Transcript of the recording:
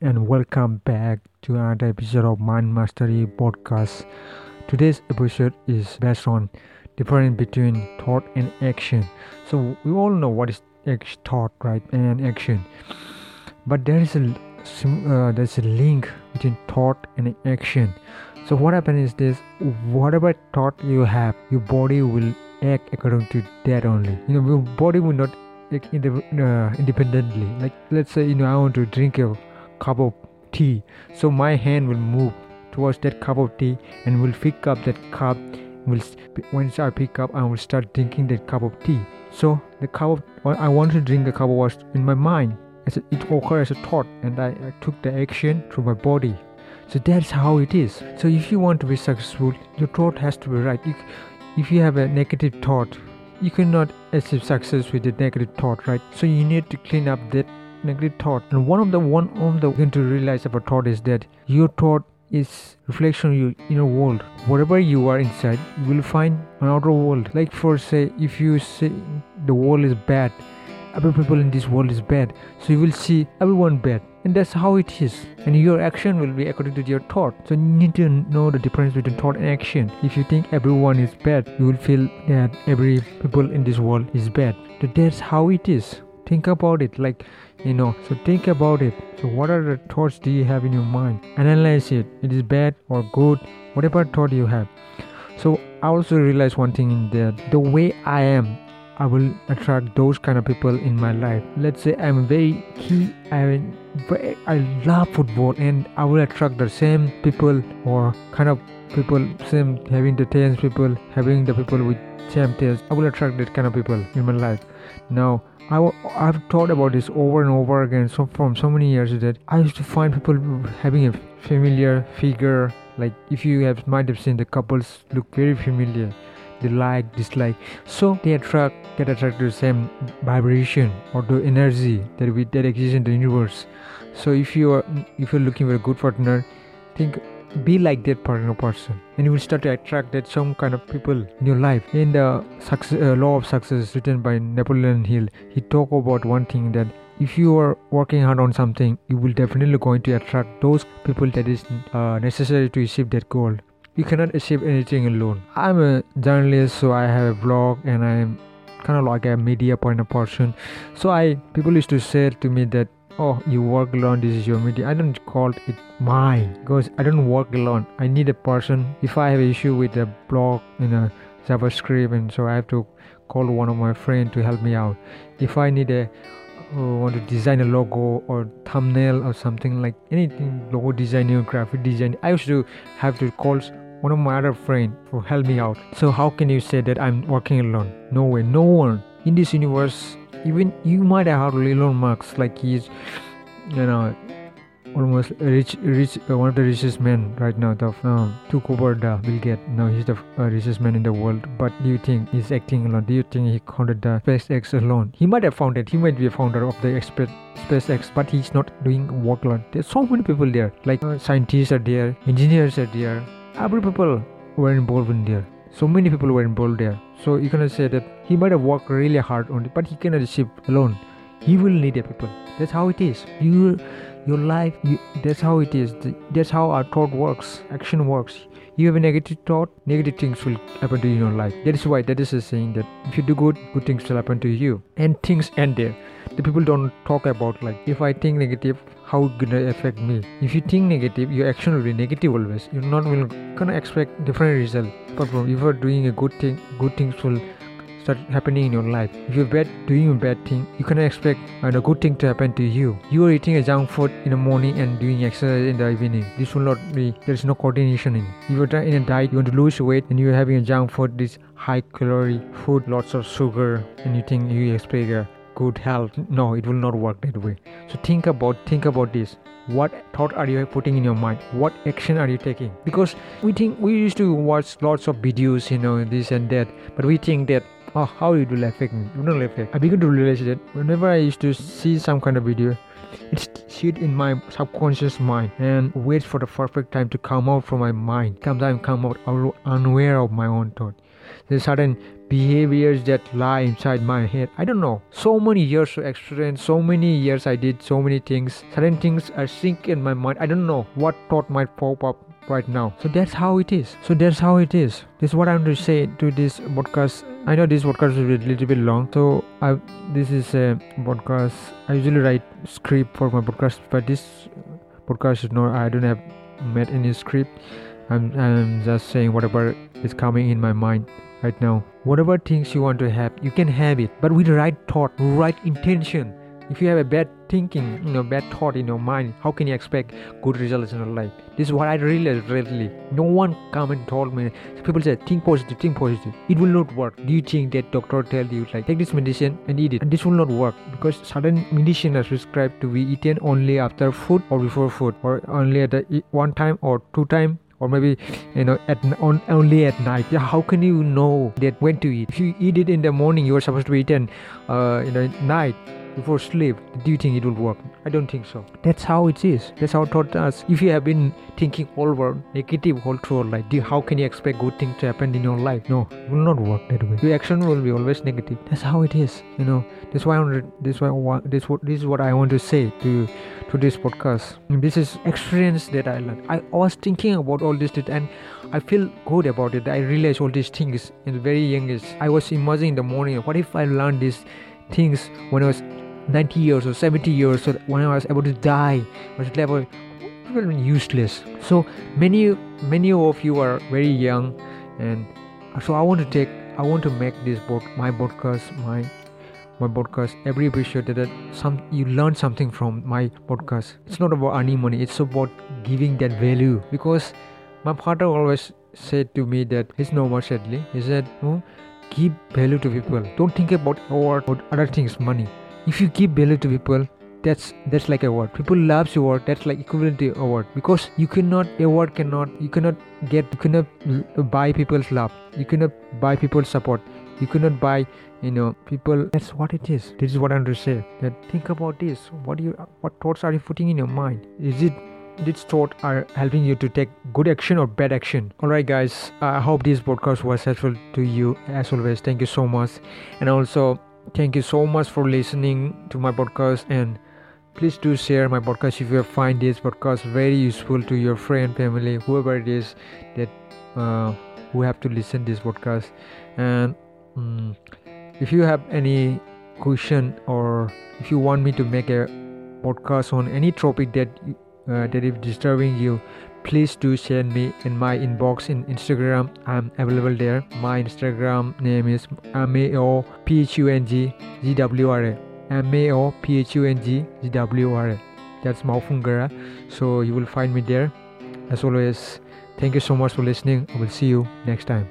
and welcome back to another episode of Mind Mastery Podcast. Today's episode is based on difference between thought and action. So we all know what is thought, right, and action, but there is a uh, there's a link between thought and action. So what happens is this: whatever thought you have, your body will act according to that only. You know, your body will not like uh, independently like let's say you know i want to drink a cup of tea. So my hand will move towards that cup of tea and will pick up that cup will once i pick up i will start drinking that cup of tea. So the cup of i want to drink the cup was in my mind. As a, it occurred as a thought and I, I took the action through my body. So that's how it is. So if you want to be successful your thought has to be right. You, if you have a negative thought you cannot achieve success with a negative thought right? So you need to clean up that negative thought and one of the one of the thing to realize about thought is that your thought is reflection of your inner world. Whatever you are inside you will find an outer world. Like for say if you say the world is bad every people in this world is bad so you will see everyone bad and that's how it is. And your action will be according to your thought. So you need to know the difference between thought and action. If you think everyone is bad you will feel that every people in this world is bad. So that's how it is think about it like you know so think about it. So what are the thoughts do you have in your mind? Analyze it. It is bad or good? Whatever thought you have. So i also realized one thing in that the way i am I will attract those kind of people in my life. Let's say I'm very key, I I love football, and I will attract the same people or kind of people, same having the taste people, having the people with same taste. I will attract that kind of people in my life. Now I I've thought about this over and over again so from so many years that I used to find people having a familiar figure like if you have might have seen the couples look very familiar they like dislike. So they attract get attracted to the same vibration or the energy that we that exists in the universe. So if you are if you're looking for a good partner think be like that partner person. And you will start to attract that some kind of people in your life. In the success, uh, law of success written by napoleon hill he talk about one thing that if you are working hard on something you will definitely going to attract those people that is uh, necessary to achieve that goal you cannot achieve anything alone. I'm a journalist, so I have a blog and I'm kind of like a media point of person. So I people used to say to me that oh you work alone this is your media i don't call it mine because i don't work alone i need a person if i have an issue with a blog in a javascript and so i have to call one of my friends to help me out if i need a uh, want to design a logo or thumbnail or something like anything logo designing or graphic design i used to have to call one of my other friend to help me out. So how can you say that I'm working alone? No way, no one in this universe. Even you might have heard Elon Musk, like he's, you know, almost rich, rich, uh, one of the richest men right now. The um, took over the Bill Gates. Now he's the uh, richest man in the world. But do you think he's acting alone? Do you think he founded the SpaceX alone? He might have founded. He might be a founder of the SpaceX, but he's not doing work alone. There's so many people there. Like uh, scientists are there, engineers are there, every people were involved in there. So many people were involved there. So you cannot say that he might have worked really hard on it but he cannot achieve alone. He will need a people. That's how it is. You your life you, that's how it is. That's how our thought works action works. You have a negative thought negative things will happen to you in your life. That is why that is a saying that if you do good good things will happen to you. And things end there the people don't talk about like if i think negative how it gonna affect me? If you think negative your action will be negative always. You're not will gonna expect different result. But if you're doing a good thing good things will start happening in your life. If you're bad doing a bad thing you cannot expect uh, a good thing to happen to you. You are eating a junk food in the morning and doing exercise in the evening. This will not be there is no coordination in. If you're in a diet you want to lose weight and you're having a junk food this high calorie food lots of sugar and you think you expect a good health. No it will not work that way. So think about think about this. What thought are you putting in your mind? What action are you taking? Because we think we used to watch lots of videos you know this and that. But we think that oh how it will affect me? It will affect. I begin to realize that whenever i used to see some kind of video it's sit in my subconscious mind and waits for the perfect time to come out from my mind. Sometimes come out unaware of my own thought there's certain behaviors that lie inside my head. I don't know. So many years of experience so many years i did so many things. Certain things are sink in my mind. I don't know what thought might pop up right now. So that's how it is. So that's how it is. This is what i'm to say to this podcast. I know this podcast is a little bit long so i this is a podcast. I usually write script for my podcast but this podcast is not i don't have made any script i'm i'm just saying whatever is coming in my mind right now. Whatever things you want to have you can have it but with right thought right intention. If you have a bad thinking you know bad thought in your mind how can you expect good results in your life? This is what i realized lately no one come and told me. People say think positive think positive. It will not work. Do you think that doctor tell you like take this medicine and eat it? And this will not work because certain medicine is prescribed to be eaten only after food or before food or only at one time or two time or maybe you know at on only at night. Yeah, how can you know that when to eat? If you eat it in the morning you are supposed to eat it uh, in the night before sleep do you think it will work? I don't think so. That's how it is. That's how it taught us. If you have been thinking all over negative all through life do, how can you expect good things to happen in your life? No it will not work that way. Your action will be always negative. That's how it is you know. That's why i want this why this what this is what i want to say to to this podcast. This is experience that i learned. I was thinking about all this and i feel good about it. I realized all these things in the very youngest. i was imagining in the morning. What if i learned these things when i was 90 years or 70 years so when i was able to die was level useless. So many many of you are very young and uh, so i want to take i want to make this book my podcast my my podcast every episode that some you learn something from my podcast. It's not about earning money it's about giving that value because my father always said to me that he's no more sadly he said oh, give value to people. Don't think about or other things money if you give value to people that's that's like a word people loves your word that's like equivalent to a word because you cannot a word cannot you cannot get you cannot buy people's love. You cannot buy people's support. You cannot buy you know people. That's what it is. This is what i'm to say that think about this. What you what thoughts are you putting in your mind? Is it these thoughts are helping you to take good action or bad action? All right guys i hope this podcast was helpful to you as always. Thank you so much. And also thank you so much for listening to my podcast and please do share my podcast if you find this podcast very useful to your friend family whoever it is that uh, who have to listen this podcast. And um, if you have any question or if you want me to make a podcast on any topic that uh, that is disturbing you please do send me in my inbox in instagram. I'm available there. My instagram name is m-a-o-p-h-u-n-g-g-w-r-a m-a-o-p-h-u-n-g-g-w-r-a that's maufungara so you will find me there. As always thank you so much for listening. I will see you next time